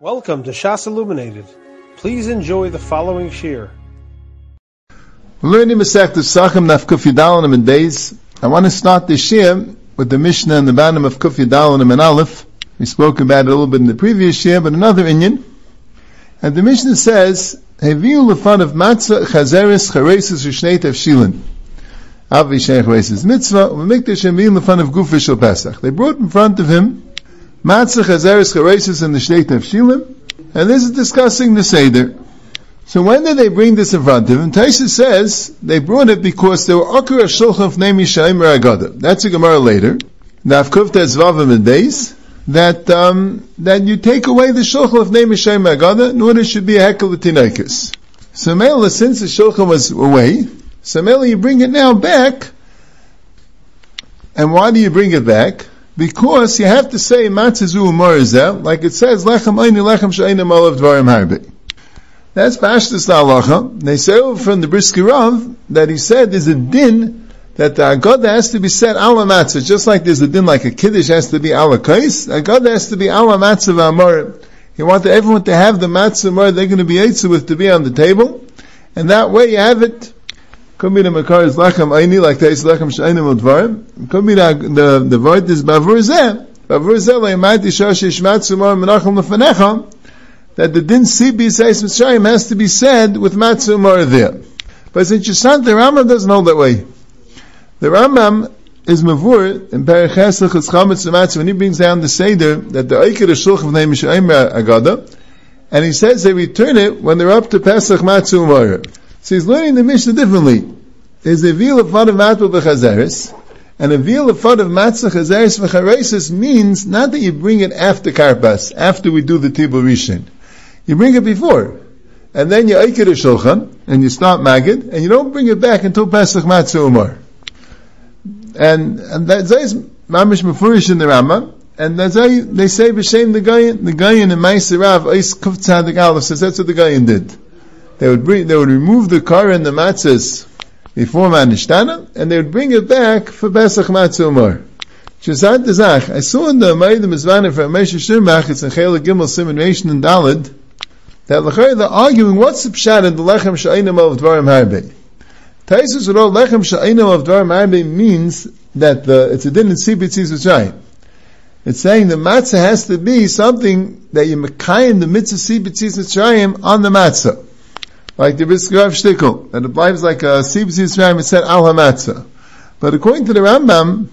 Welcome to Shas Illuminated. Please enjoy the following shir. Learning Masech the Sachem Naf Kuf Yudalanim and Beis. I want to start this shir with the Mishnah and the bottom of Kuf Yudalanim and Aleph. We spoke about it a little bit in the previous shir, but another Indian. And the Mishnah says, Heviu lefan of matzah chazeres charesis ushnei tefshilin. Avi sheich mitzvah, umemikdash heviu lefan of gufish Pesach. They brought in front of him Matzah Chazeres Charesis and the Shnei of Shilim, and this is discussing the Seder. So when did they bring this in front of him? Taisa says they brought it because they were Akra Shulchan of Nemi Shaim Agada. That's a Gemara later. Nafkuf Tezvavim and days that um, that you take away the Shulchan of Nemi Shaim Agada, in order should be a hekel Tinaikas. So Mela, since the Shulchan was away, so Mela, you bring it now back, and why do you bring it back? Because you have to say matzazu umarizeh, like it says lechem ayni lechem she'enim olav dvarim harbe. That's Pashtas halacha. They say from the Brisker Rav that he said there's a din that the agada has to be said ala matzah, just like there's a din like a kiddush has to be ala kais, agada has to be ala matzah. He wanted everyone to have the matzah mar they're going to be eitzah with to be on the table, and that way you have it could be the makar is lachem aini, like that is lachem shainim udvarim. Could the, the, word is bavur zeh. Bavur zeh le'imati shosh yishmat sumar menachem lefanecha. That the din sibi says Mitzrayim has to be said with matzumar there. But it's interesting, the Rambam doesn't hold that way. The Rambam is mavur in Perichesach is chametz matzah when he brings down the seder that the Eikir Shulch of Neim Agada, and he says they return it when they're up to Pesach Matzumar. So he's learning the Mishnah differently. There's a veal of fun of matzah v'chazeres, and a veal of fun of matzah chazeres v'charesis means not that you bring it after karpas, after we do the tibur rishon. You bring it before. And then you aikid a shulchan, and you start magid, and you don't bring it back until Pesach Matzah Umar. And, and that's mamish mafurish in the Rambam, and that's how they say b'shem the Gayan, the Gayan in Ma'aseh Rav, Eis Kuf Tzadik Aleph says that's what the Gayan did. They would bring, they would remove the car and the matzahs before Manishtana, and they would bring it back for Pesach Matzah Umar. Shazad Dezach, I saw in the Maid Mizvana from Moshe Shirmach, it's in Chayla Gimel Simon Nation and Dalid, that Lachar they're arguing what's the pshat in the Lechem Sha'inim of Dvarim Harbe. Taisus Rol Lechem Sha'inim of Dvarim Harbe means that the, it's a din in Sibitzis Mitzrayim. It's saying the matzah has to be something that you in the mitzvah Sibitzis Mitzrayim on the matzah like the Brisker Shtickle, and it lives like a Sibs Yisrael, it said Al HaMatzah. But according to the Rambam,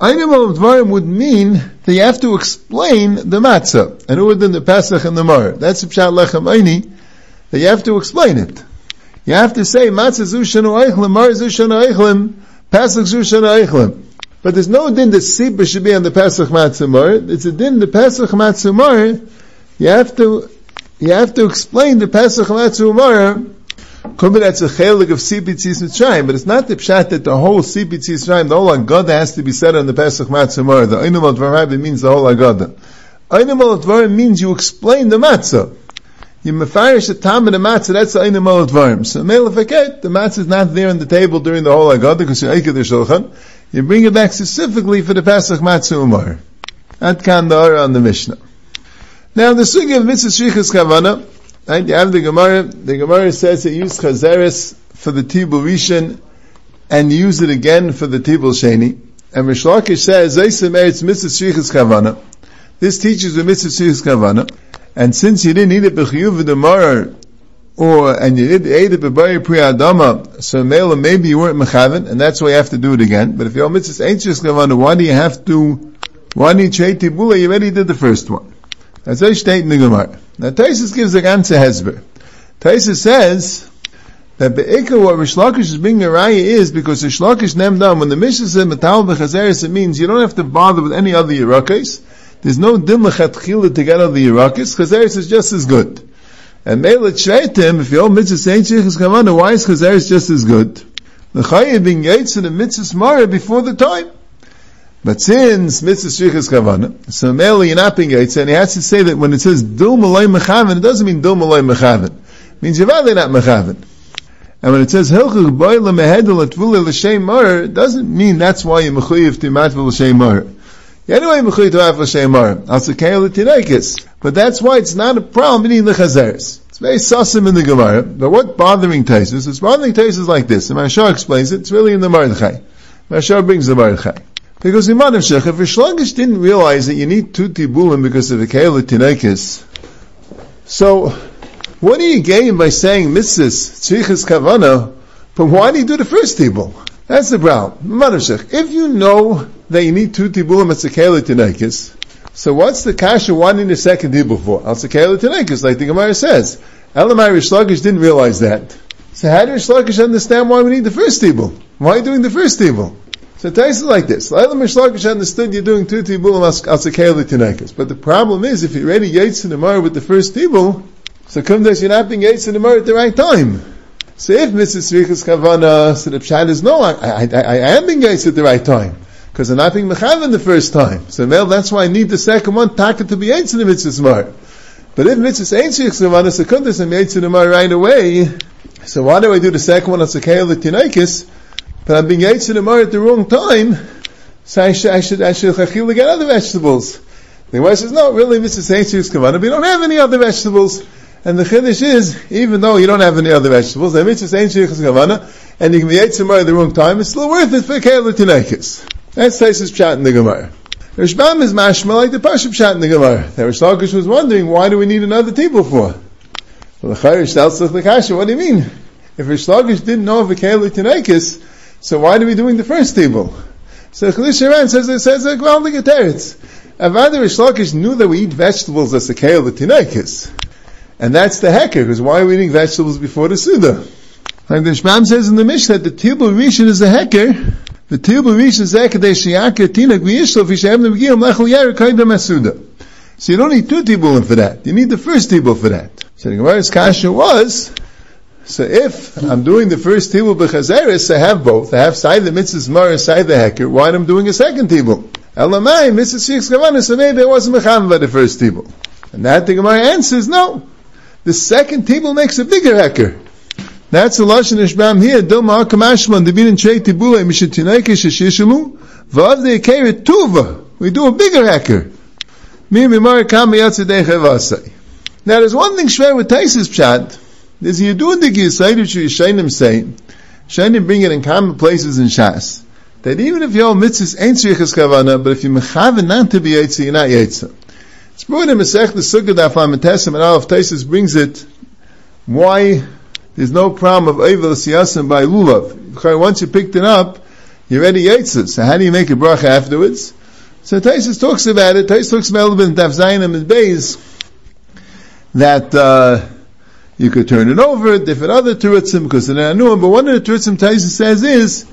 Einim of Dvarim would mean that you have to explain the matzah, and other than the Pesach and the Mar. That's Pshat Lechem Eini, that you have to explain it. You have to say, matzah zushanu eichlim, mar zushanu eichlim, Pesach zushanu eichlim. But there's no din that Sibba should be on the Pesach matzah mar. It's a din the Pesach matzah mar. You have to you have to explain the Pesach Matzah Umar. Could be that's a chelik of Sipitzis Mitzrayim, but it's not the pshat that the whole Sipitzis Mitzrayim, the whole Agada has to be said on the Pesach Matzah. The Einam al Dvarim means the whole Agada. Einam al Dvarim means you explain the Matzah. You mefarish the tam and the matzah, that's the einam al dvarim. So mele faket, the matzah is not there on the table during the whole agada because you aikad the shulchan. You bring it back specifically for the Pesach matzah umar. At kan on the Mishnah. Now the sugi of mitzvah shrichas kavana, right? You have the Gemara. The Gemara says it use chazeres for the tibul rishon and use it again for the tibul sheni. And Rishlakish says zaysim eretz mitzvah shrichas kavana. This teaches the mitzvah shrichas kavana. And since you didn't eat it b'chiyuv the or and you did ate it b'bayir pri adama, so mele maybe you weren't mechaven, and that's why you have to do it again. But if your mitzvah ain't just kavana, why do you have to? Why do you trade tibula? You already did the first one. That's very state in the Gemara. Now Taisus gives a ganze hezber. Taisus says that Be'ikah what Rish Lakish is bringing a raya is because Rish Lakish nemdam, when the Mishnah said metal b'chazeres, it means you don't have to bother with any other Yerakis. There's no dim lechatchila to get out of the. Chazeres is just as good. And Mela Shreitim, if your mitzvah saying Sheikh's Kavana, why is Chazeres just as good? The Chayyim being Yates in the mitzvah Mara before the time. But since mitzvah strichas kavana, so mele you're not being and he has to say that when it says dil malay mechaven, it doesn't mean dil malay mechaven. It means you're not mechaven. And when it says hilchuk boile mehedel atvule l'shem mar, it doesn't mean that's why you're mechuyev to matvel l'shem mar. Anyway, Mechuy to Afal Sheimar. Al Sekei L'Tinekis. But that's why it's not a problem in the Chazeres. It's very sussum in the Gemara. But what bothering Taisus? It's bothering Taisus is like this. And Mashar explains it. It's really in the Mordechai. Mashar brings the Mordechai. Because Iman of Shech, if Rishlagish didn't realize that you need two tibulim because of the Keila Tinekis, so what do you gain by saying mitzvahs, tzrichas kavana, but why do you do the first tibul? That's the problem. Iman of Shech, if you know that you need two tibulim at the Keila Tinekis, so what's the kasha wanting the second tibul for? Al Sekela Tinekis, like the Gemara says. Elamai Rishlagish didn't realize that. So how did Rishlagish understand why we need the first tibul? Why are you doing the first tibul? So Tais is like this. Laila Mishlakish understood you're doing two tibulim asakeli tinekis. But the problem is, if you're ready yates in the with the first tibul, so days you're not being yates in the at the right time. So if Mrs. Srichas Kavana, so the Pshat is no, I, I, I, I am being yates at the right time. Because I'm not being mechavan the first time. So well, that's why I need the second one, taka to be yates in the Mitzvah Mara. But if Mitzvah ain't Srichas Kavana, so come I'm yates in the right away. So why do I do the second one asakeli tinekis? But I'm being the at the wrong time, so I should, I should, I should chachil get other vegetables. The Gemara says, no, really, Mrs. Saints kavanah, but you don't have any other vegetables. And the chiddush is, even though you don't have any other vegetables, the mitzvah ain't kavanah, and you can be in at the wrong time, it's still worth it for Kayla Tinekis. That's Taisus Pshat in the Gemara. Rishbam is mashma like the Pashup Pshat in the Gemara. The Rish Lakish was wondering, why do we need another table for? Well, the Chayrish tells the Kasha, what do you mean? If Rish Lakish didn't know of a Kayla Tinekis, so why are we doing the first table? So Chalish says it says uh, a Gvaldig Teretz. Avada Rish Lakish knew that we eat vegetables as a kale the. And that's the hecker, because why are we eating vegetables before the Suda? Like the Shmam says in the Mishnah, that the Tibul Rishon is a hecker. The Tibul Rishon is a V'shem Nevgiyam Lechel Yer Kaidam Asuda. So you don't need two Tibulim for that. You need the first Tibul for that. So the Gemara's Kasha was, so if I'm doing the first tibul b'chazeres, I have both. I have side the mitzvahs mar, side the heker. Why am I doing a second tibul? Elamai, mitzvah six kavanas, so maybe I wasn't mecham by the first tibul. And that the Gemara answers, no. The second tibul makes a bigger heker. That's the lashon ishbam here. Dilma akamashman devinin trei tibulei mishetineke sheshishamu v'av de ekeret tuva. We do a bigger heker. Now there's one thing shver with Taisis pshat. There's Yidun the Gisayid which Yishainim say, Shainim bring it in common places in Shas, that even if your mitzvahs ain't Shrichas Kavana, but if you mechaven not to be Yitzah, you're not Yitzah. It's brought in Masech the Sukkah Daf Lamentesim, and Aleph Taisis brings it, why there's no problem of Eivel Siyasim by Lulav. Once you picked it up, you're ready Yitzah. So how do you make a bracha afterwards? So Taisis talks about it, Taisis talks about it in Daf and Beis, that, uh, you could turn it over, different other terutzim, because they're not new but one of the terutzim Taisa says is,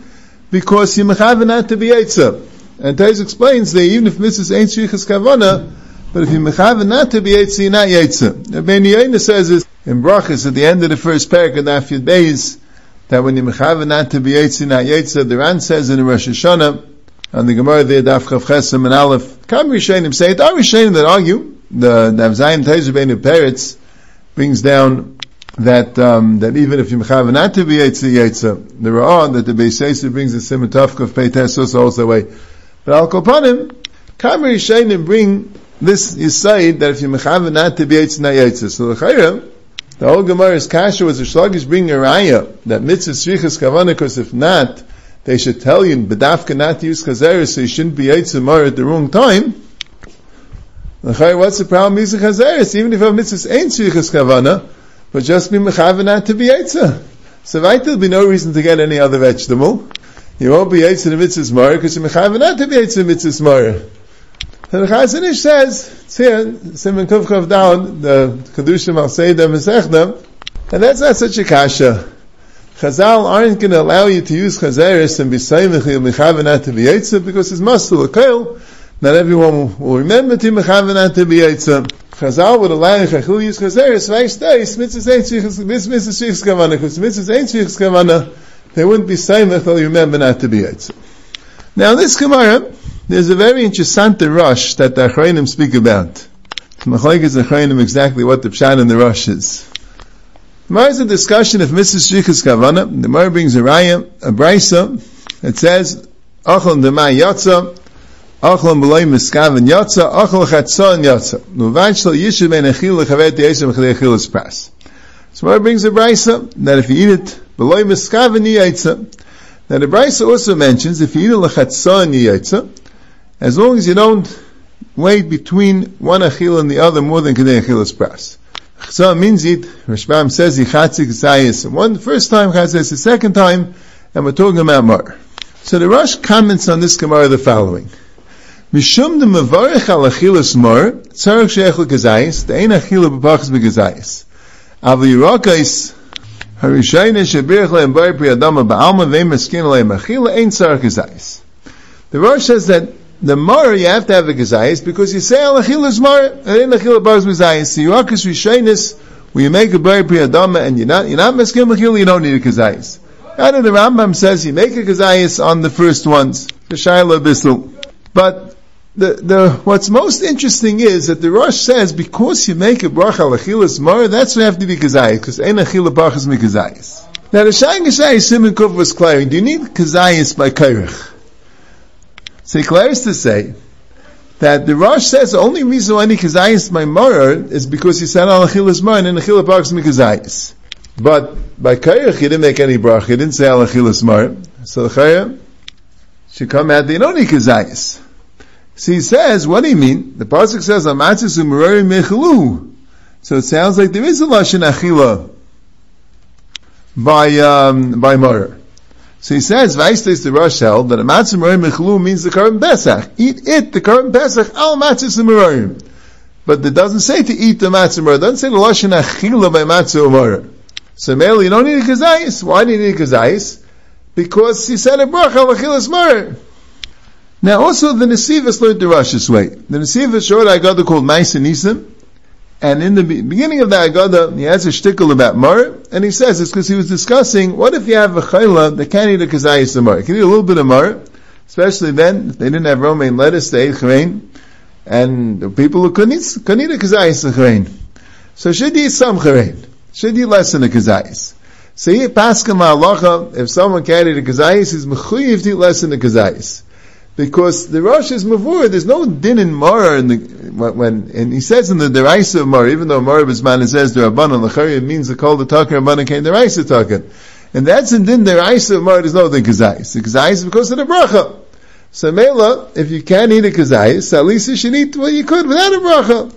because you not to be Eitzah. And Taisa explains that even if Mrs. ain't Shrichas Kavana, but if you mechaven not to be Eitzah, you're not Eitzah. Rabbeinu Yaina says is, in Brachas, at the end of the first Daf Yud Beis, that when you mechaven not to be Eitzah, not Eitzah, the Ran says in the Rosh Hashanah, on the Gemara there, Daf Chav Chesem and Aleph, Kam Rishonim say it, are Rishonim that argue, the Daf Zayin Taisa Rabbeinu Peretz, brings down that um, that even if you mechav not to be yetzer the ra'ah that the Beisayis brings the simon tafkav peitesos also way. But al kopanim, kamri shaynim bring this yisaid that if you mechav not to be yetzer not. So the chayra, the whole Gemara's kasha was a shlogish bring a raya that mitzvah shrichas kavana because if not, they should tell you bedafka not to use chazeres so you shouldn't be yetzer at the wrong time. What's the problem using chazeres? Even if a mitzvah ain't shrichas kavana, but just be mechavanat to be Eitzah. So right, there'll be no reason to get any other vegetable. You won't be Eitzah the mitzvah's mara because you're mechavanat to be Eitzah the mitzvah's mara. And the Chazanish says, it's here, Simon Kufchav down, the Kedushim al Seidah Mesechna, and that's not such a kasha. Chazal aren't going to allow you to use chazeres and be saimich mechavanat to be Eitzah because it's muscle a. Not everyone will remember to mechavanat to be Eitzah. Chazal would allow you to use chazeres, right? Days, mitzvahs ain't mitzvahs shvichs kavana, because mitzvahs ain't shvichs kavana, they wouldn't be saying that they'll remember not to be Eitzah. Now this Gemara, there's a very interesting rush that the Achrayim speak about. Machlaik is Achrayim exactly what the Pshat in the rush is. Gemara is a discussion of Mrs. Shvichs kavana, the Gemara brings a raya, a brisa, it says, Achon dema yatsa, Achlam b'loy miskaven yotza, achal chatzon yotza. Nuvan shel yishuv ben achil lechavet yesem chadei achilas pras. So it brings a brisa that if you eat it b'loy miskaven yotza, now the brisa also mentions if you eat it lechatzon yotza, as long as you don't wait between one achil and the other more than kadei achilas pras. It means it, Rashbam says, Yichatzik Zayis. One, first time Chazes, the second time, and we're talking about Mar. So the Rosh comments on this Gemara the following. Mishum de mevarech al achilas mar, tzarek sheich l'gazayis, the ein achila b'pachas b'gazayis. Aval yirakais, harishayne shebirich lehem bar pri adama ba'alma ve'im eskin lehem achila, ein tzarek gazayis. The Rosh says that the mar you have to have a gazayis because you say al achilas mar, and er ein achila b'pachas b'gazayis. So yirakas rishaynis, when you make a bar pri adama and you're not, you're not meskin l'chila, you don't need a gazayis. And the Rambam says you make a gazayis on the first ones, the shayla bisl. But the, the, what's most interesting is that the Rosh says because you make a bracha lachilas mar, that's why you have to be kazayis, because ein achila brachas mikazayis. Now the Shayin Gashai Simon Kuf was clearing, do you need kazayis by kairich? So he clears to say that the Rosh says the only reason why need kazayis by mar is because he said al achilas mar and achila brachas mikazayis. But by kairich he didn't make any bracha, he didn't say al achilas mar, so the chayah should come out, they don't need kazayis. So he says, what do you mean? The pasuk says, "Amatzis u'merari mechelu." So it sounds like there is a lashon achila by um, by Morer. So he says, "Vaistes the Rosh held that amatzis u'merari mechelu means the current Pesach. Eat it, the current Pesach, al matzis u'merari. But it doesn't say to eat the matzah. It doesn't say the lashon achila by matzah u'merari. So Mele, you don't need a kazayis. Why do you need a kazayis? Because he said a bracha al achilas u'merari. Now also the Nesivas learned the Rashi's way. The Nesivas showed Agada called Maisa Nisim, and in the beginning of the Agada, he has a shtickle about Mar, and he says it's because he was discussing, what if you have a chayla that can't eat a kazayis Mar? Can eat a little bit of Mar, especially then, if they didn't have romaine lettuce, they ate chrein, and the people who couldn't eat, couldn't eat a kazayis chrein. So should eat some chrein. Should eat less than a kazayis. So he if someone can't eat a kazayis, he's mechuyiv to eat less than a kazayis because the Rosh is Mavur, there's no din in Mara in the, when, and he says in the Deraisa of Mara, even though Mara Bisman says the Rabbanan, Lachari, it means the call the Takar, Rabbanan came Deraisa Takar. And that's in din Deraisa of Mara, there's no din Kazais. The Kazais is because of the Bracha. So Mela, if you can't eat a Kazais, at least you should eat what you could without a Bracha.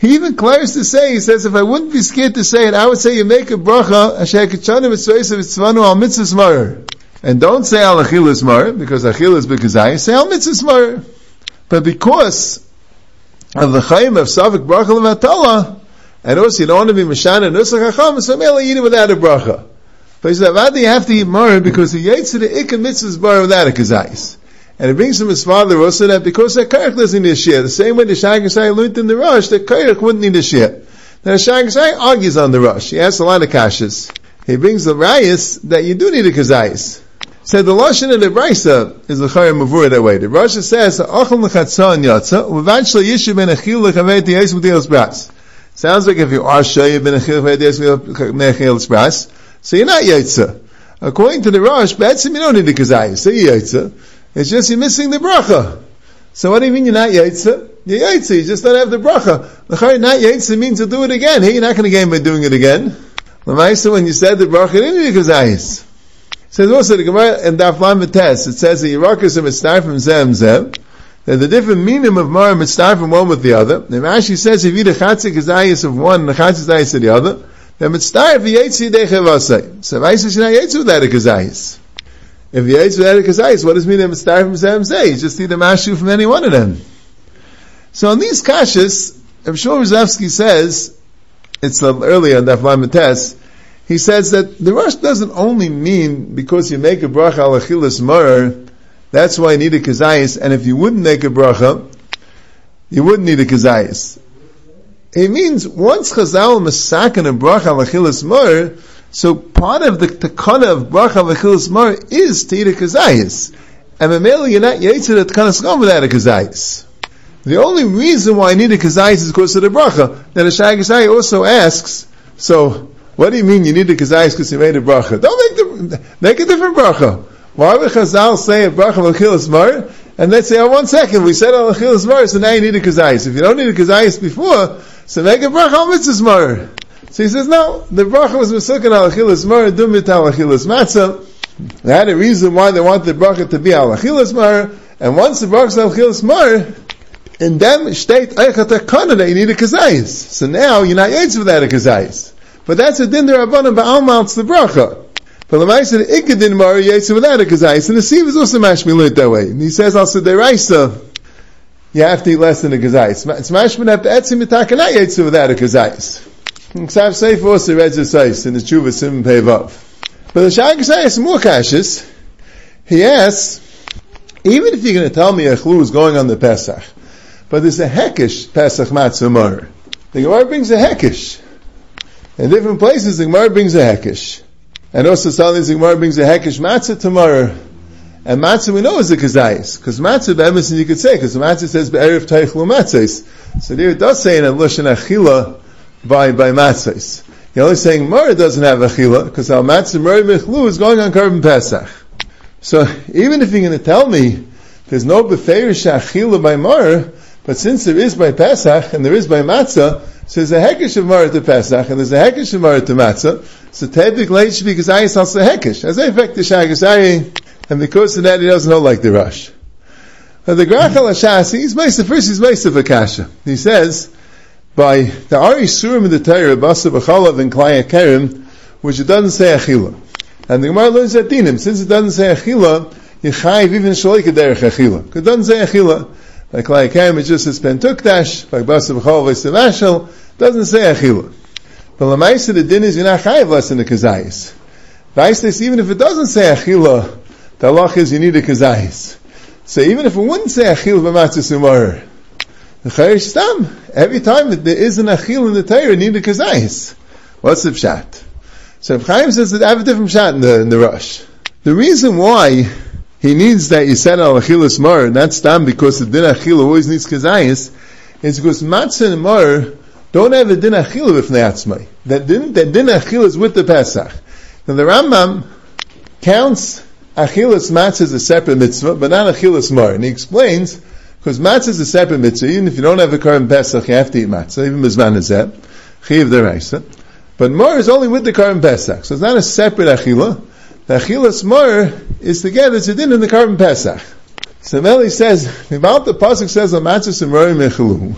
He even clears to say, he says, if I wouldn't be scared to say it, I would say you make a bracha, asher etzvayis of etzvanu al mitzvahs mar. And don't say al achilas mar, because achilas bekazai, say al mitzvahs mar. But because of the chayim of Savik bracha levatala, and also you don't want to be mashana and nusach hacham, so mele eat it without a bracha. But he said, why do you have to eat mar? Because he yates the ikka mitzvahs bar without a kazais. And it brings him his father also that because that kayak doesn't need a share, the same way the Shagasai learned in the rush, that kayak wouldn't need a share. Now Shagasai argues on the rush. He asks a lot of kashas. He brings the rayas that you do need a kazais. So the lashon of the brisa is the chayim mavur that way. The Rosh says achol lechatza and yatza uvanshla yishu ben achil lechavet yis v'dilas bras. Sounds like if you are shayiv ben achil lechavet yis v'dilas bras, so you're not yatza. According to the Rosh, betzim you don't need the kazayis. So you're yatza. It's just you're missing the bracha. So what do you mean you're not yaitza? You're yaitza, you just don't have the bracha. The not yaitza means to do it again. Hey, you're not going to gain by doing it again. Lamaisa, when you said the bracha, you didn't need the kazayis. Says also the Gemara and Daf Lam Test. It says that Yerakas are mitzvah from Zem Zem. That the different meaning of Mar mitzvah from one with the other. The Rashi says if you the chatzik kazayis of one and the chatzik kazayis of the other, then mitzvah v'yetzi dechevasei. So Rashi should not yetzi without a kazayis. If the Eitz without a kazayis, what does mean that from Zem Zay? You just need a mashu from any one of them. So in these kashas, Rav Shmuel Rozovsky says, it's earlier in the Aflam he says that the rush doesn't only mean because you make a bracha al achilas that's why you need a kazayis, and if you wouldn't make a bracha, you wouldn't need a kazayis. It means once Chazal masakin a bracha al achilas so part of the takana of bracha v'chilas mar is to eat a kazayis. And Mamela, you're not yaitzer at kanaskom without a kazayis. The only reason why I need a kazayis is because of the bracha. Then the Shagasai also asks, so, what do you mean you need a kazayis because you made a bracha? Don't make the, make a different bracha. Why would Chazal say a bracha v'chilas mar? And let's say, oh, one second, we said al achilas mar, so now you need a kazayis. If you don't need a kazayis before, so make a bracha al mitzvahs mar. So he says, no, the bracha was misulkan al achilas mar, dumit al achilas matzah. They had a reason why they wanted the bracha to be al achilas mar, and once the bracha is al achilas mar, in them state eichat that you need a kazayis. So now you're not yaitz without a kazayis. But that's a din derabanan ba'al it's the bracha. But the Maisa the Ikadin Mar Yetsu without a kazayis, and the Siv is also mashmi learned that way. And he says also the Raisa, you have to eat less than a kazayis. It's mashmi have to etzim mitaka not Yetsu without a kazayis. Ksav Seif also reads the Seif in the Tshuva Sim Pevav. But the Shag is more cautious. He asks, even if you're going to tell me a chlu is going on the Pesach, but there's a hekish Pesach Matzah. The Gemara brings a hekish. In different places, the Gemara brings a hekish. And also Sali Gemara brings a hekish matzah tomorrow. And matzah we know is a kazayis. Because matzah be'emes you could say, because the matzah says be'erev teichlu matzahs. So there it does say in a lushan achila by, by. You're only saying Mara doesn't have achila, because our matzah Mara Michlu is going on Karban Pesach. So even if you're going to tell me there's no befeirish achila by Mara, but since there is by Pesach and there is by matzah, so there's a hekish of Mara to Pesach and there's a hekish of Mara to matzah, so typically should be Gazayis also Hekish. As I affect the Shagasayi, and because of that he doesn't know like the Rush. But the Grachal Hashasi, he's the first he's based of Akasha. He says, by the Ari Surim in the Torah, Basa B'chalav and Klaya Kerim, which it doesn't say Achila. And the Gemara learns that dinim, since it doesn't say Achila, Yechayiv even Shalik Derech Achila. It doesn't say Achila. Like Klaya Kerim, it just says Pentukdash, like Basa B'chalav V'Sevashel, doesn't say Achila. But Lamaisa, the din is you're not chayiv less than the kazayis. Vaistes, even if it doesn't say achila, the halach is you need a kazayis. So even if it wouldn't say achila b'matzah sumar, the chayish stam, every time that there is an achil in the Torah, you need a kazayis. What's the pshat? So Chaim says that I have a different pshat in the, in the rush. The reason why he needs that you said al achilas mar, not stam because the din achil always needs kazayis, is because matzah and mar don't have a din achil with neatzmai. That din, that din achil is with the Pesach. Now the Rambam counts achilas matzah as a separate mitzvah, but not achilas mar. And he explains, because matzah is a separate mitzvah, even if you don't have a Karban Pesach, you have to eat matzah, even mizman that, chiv deraisa. But mar is only with the Karban Pesach, so it's not a separate achila. The achilas mar is together, it's a din in the Karban Pesach. So Meli says, about the Pasuk says, matzah semori mechilu.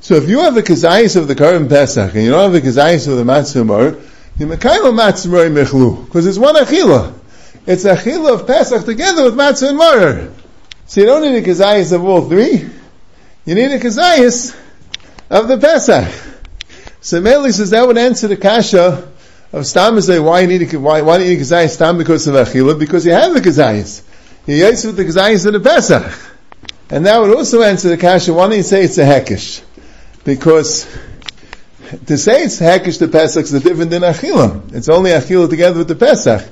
So if you have a kazayis of the Karban Pesach and you don't have a kazayis of the Matzah Mar, you because it's one achila. It's achila of Pesach together with Matzah and Mar. So you don't need a kazayis of all three. You need a kazayis of the Pesach. So Meli says that would answer the kasha of Stam is why you need why, why do you kazayis Stam because of achila? Because you have a kazayis. You yaitz with the kazayis of the Pesach. And that would also answer the kasha, why don't you say it's a hekish? because to say it's hekish to Pesach is different than achila. It's only achila together with the Pesach.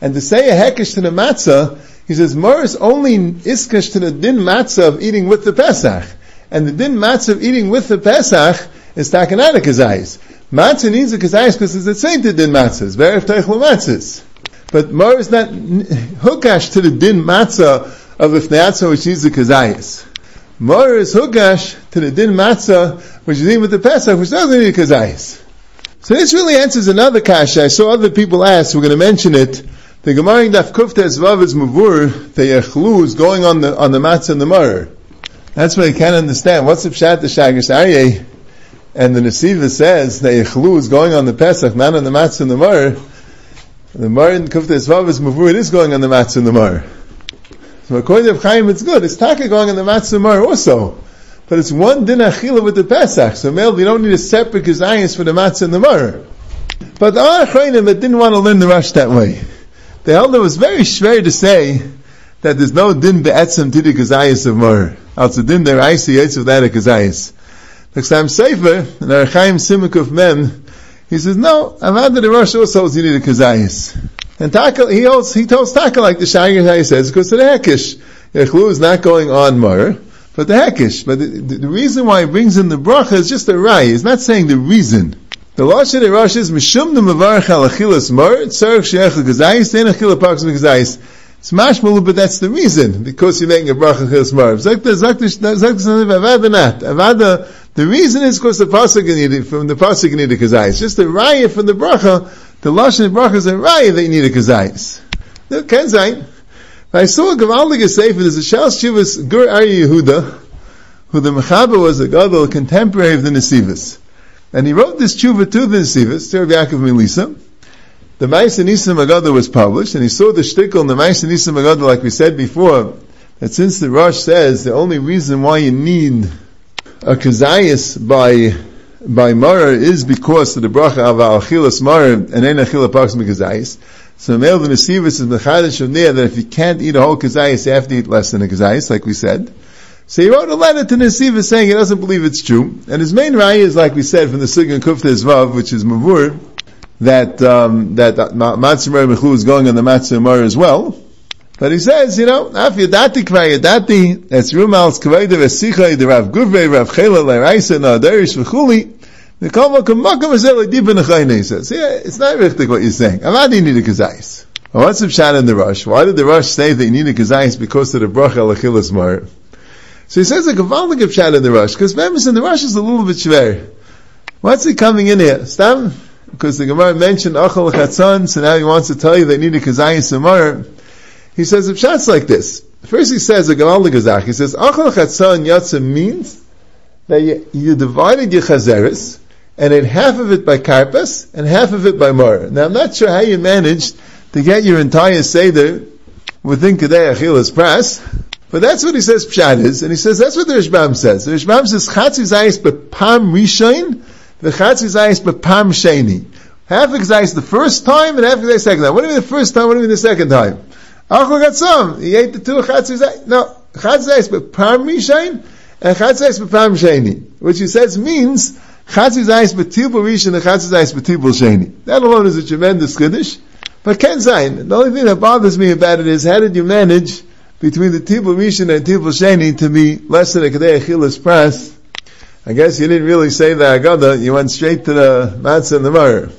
And to say a hekish to the matzah, he says, Mar is only iskash to the din matzah of eating with the Pesach. And the din matzah of eating with the Pesach is takanata kazayis. Matzah needs a kazayis because it's same to din matzah. It's very matzahs. But Mar is not hukash to the din matzah of if the which needs a kazayis. Mar is hugash to the din matzah, which is even with the Pesach, which doesn't need a kazayis. So this really answers another kasha. I saw other people ask, we're going to mention it. The Gemara in Daf Kuftes Vav is Mavur, the Echlu is going on the, on the matzah and the Mar. That's what I can't understand. What's the pshat the Shagish Aryeh? And the Nesiva says that Echlu is going on the Pesach, not on the matzah and the Mar. The Mar in Kuftes Vav is Mavur, it is going on the matzah and the Mar. So according to Chaim, it's good. It's taka going on the matzah also. But it's one din achila with the Pesach. So male, we don't need a separate kazayas for the matzah and the mar. But the Achronim that didn't want to learn the rush that way. They held it was very schwer to say that there's no din be'etzem to the kazayas of mar. Also din der aisi yaitz of that a. The time Sefer, and our Chaim Simuk of Mem, he says, no, Avad the Rosh also holds you need a kazayas. And Taka, he holds, he tells Taka like the Shagir says, because of the Hekish. Yechlu is not going on Mar, but the Hekish. But the, the, the, reason why he brings in the bracha is just a rai. He's not saying the reason. The Lashon the Rosh is Mishum the Mavarach al Achilas Mar, Tzarech Sheech Gazayis, Then Achila Parks Gazayis. It's mashmalu, but that's the reason, because you're making a bracha chilus mar. Zakta, zakta, zakta, avada not. Avada, the reason is because the pasuk needed, from the pasuk needed kazayis. It's just a raya from the bracha, the lashon bracha is a raya that you need a kazayis. No, can zayin. I saw a Gavaldig Sefer, there's a Shal Shivas Gur Arya Yehuda, who the Mechaber was a Gadol, contemporary of the Nesivas. And he wrote this tshuva to the Nesivas, to Rabbi Yaakov Melisa. The Ma'ase Nisim was published, and he saw the shtickle in the Ma'ase Nisim like we said before, that since the Rosh says the only reason why you need a kazayas by by Mara is because of the bracha of achilas Mara and ein achila pax mikazayis. So male the Nesivas is mechadish of that if you can't eat a whole kazayis, you have to eat less than a kazayis, like we said. So he wrote a letter to Nesivas saying he doesn't believe it's true. And his main raya is, like we said, from the Sugan Kufta Vav, which is Mavur, that, um, that Matzah Mechlu is going on the Matzah as well. But he says, you know, af yadati it's rumals kvaida vesicha, the Rav Guvre, Rav Chela, Leraisa, na Derish, v'chuli, the kama kamakam is ele deep in the chayne, he says. Yeah, it's not richtig what you're saying. Avadi need a kazais. What's the pshat in the rush? Why did the rush say that you need a kazais because of the bracha alachilas mar? So he says a gavaldik pshat in the rush, because members in the rush is a little bit schwer. What's he coming in here? Stam? Because the Gemara mentioned achal chatzon, so now he wants to tell you they need a kazayis samar. He says the pshat's like this. First he says a gazach. He says achal chatzon yatsa means that you, you divided your chazeres, and ate half of it by karpas and half of it by mar. Now I'm not sure how you managed to get your entire seder within Kedei Achilas Pras, but that's what he says Pshat is, and he says that's what the Rishbam says. The Rishbam says Chatzi Zayis Bepam Rishon, the Chatzi Zayis Bepam Sheni. Half Zayis the first time and half of the second time. What do you mean the first time, what do you mean the second time? Achel got some. He ate the two Chatzi No, Chatzi Zayis Bepam Rishon and Chatzi Zayis Bepam Sheni. Which he says means Chatzis Zayis B'tibul Rishon and Chatzis Zayis B'tibul Sheni. That alone is a tremendous Kiddush. But Ken Zayin, the only thing that bothers me about it is how did you manage between the Tibul Rishon and Tibul Sheni to be less than a Kedei Achilas Pras? I guess you didn't really say the Agada, you went straight to the Matzah and the Mar.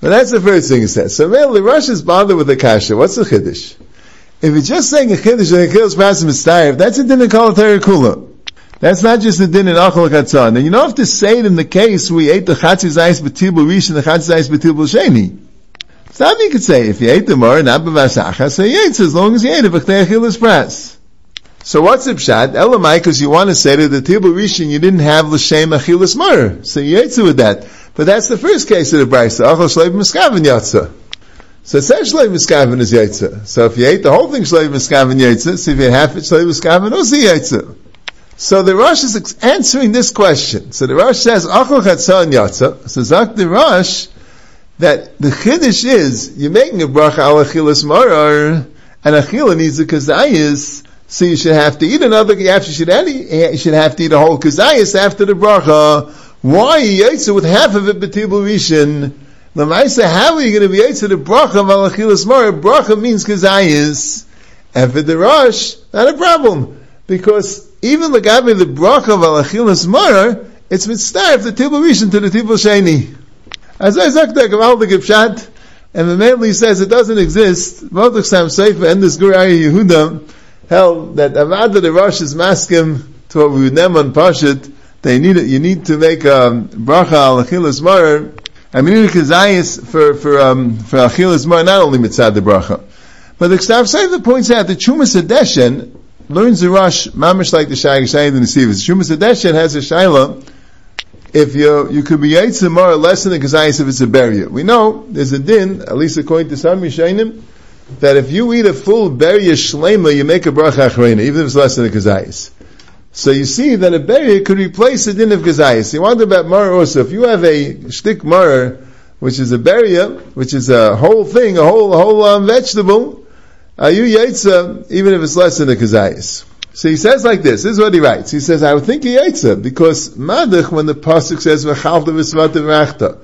But that's the first thing he says. So really, Rosh is bothered with the Kasha. What's the Kiddush? If you're just saying a and a Achilas Pras Mitzayif, that's a din of Kol Kula. That's not just the din in Achol Chatzah. Now you don't have to say it in the case we ate the Chatzis Zayis B'tibul Rish and the Chatzis Zayis B'tibul Sheni. So you could say, if you ate the Mar, not B'vasacha, so you ate as long as you ate it, B'chtei Achilas Pras. So what's the pshat? Elamai, because you want to say that the Tibul Rishon you didn't have l'shem achilas mar, so you ate with that. But that's the first case of the brisa. Achal shleiv miskaven yatsa. So it says shleiv miskaven is yatsa. So if you ate the whole thing shleiv miskaven yatsa, so if you had half it shleiv miskaven also yatsa. So the Rosh is answering this question. So the Rosh says, Achol Chatzah Yatza. So Zak the Rosh, that the Chiddush is, you're making a bracha al Achilas Marar, and Achila needs a Kazayas, so you should have to eat another, you should, you should have to eat a whole Kazayas after the bracha. Why Yatza with half of it B'tibul Rishon? Lamaisa, how are you going to be Yatza the bracha of al Achilas Marar? Bracha means Kazayas. And for the Rosh, not a problem. Because even the Gabi, the bracha of alachilas marar, it's mitzvah the tibul rishon to the tibul sheni. As I said, the Gamal the Gipshat, and the Meli says it doesn't exist. Motuk Sam Seifa and this Guraya Yehuda held that Avada the Rosh is maskim to what we name Pashit. They need it. You need to make a bracha al achilas marar. I mean, need a kazayis for for um, for achilas marar, not only mitzvah the bracha. But the Ksav Seifa points out that Chumas Adeshen learns the Rush, mamish like the Shag Shayid and the Sivas. Shumas Adeshen has a Shaila, if you, you could be Yitzim more or less than a Kazayis if it's a barrier. We know, there's a din, at least according to some Yishainim, that if you eat a full barrier shlema, you make a bracha achrena, even if it's less than a Kazayis. So you see that a barrier could replace the din of Kazayis. You wonder about Mar also, if you have a shtik Mar, which is a barrier, which is a whole thing, a whole, a whole um, vegetable, are you Yaitza, even if it's less than a Kazayas? So he says like this, this is what he writes. He says, I would think a Yaitza, because Madach, when the Pasuk says, V'chalta v'svata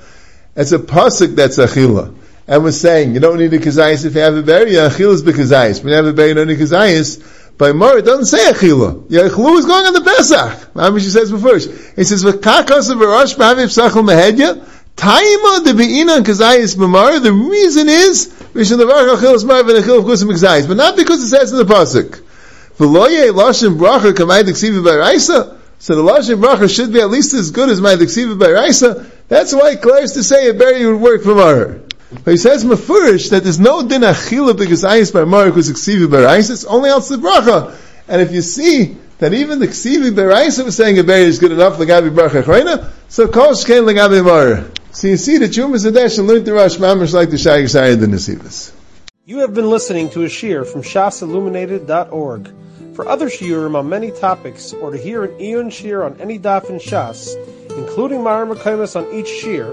it's a Pasuk that's Achila. And we're saying, you don't need a Kazayas if you have a berry, Achila is Bekazayas. When you have a berry, you don't need Kazayas. By Mar, it doesn't say Achila. Yachlu is going on the Pesach. Mamish says before. He says, V'kakas of Rosh Maviv Sachel Mehedya, Taima de Be'ina Kazayas B'mar, the reason is, Mishnah Levarach Achilas Marv and Achil Kusim Gzais, but not because it says in the pasuk. V'loye Lashon Bracha Kamay Diksiva Baraisa. So the Lashon Bracha should be at least as good as my Diksiva Baraisa. That's why it Claire's to say a berry would work for Maher. But he says Mefurish that there's no din Achila because Ayis by Maher because Diksiva Baraisa. It's only else Bracha. And if you see that even the Ksivi Beraisa was saying a berry is good enough, Lagabi Bracha Chreina, so Kosh came Lagabi Maher. So you see, the Chum is a dash and learned the Rosh Mamish like the Yisayah the Nesivas. You have been listening to a shear from shasilluminated.org. For other shiurim on many topics, or to hear an Eon shear on any daf in Shas, including Mara Makaimas on each shear,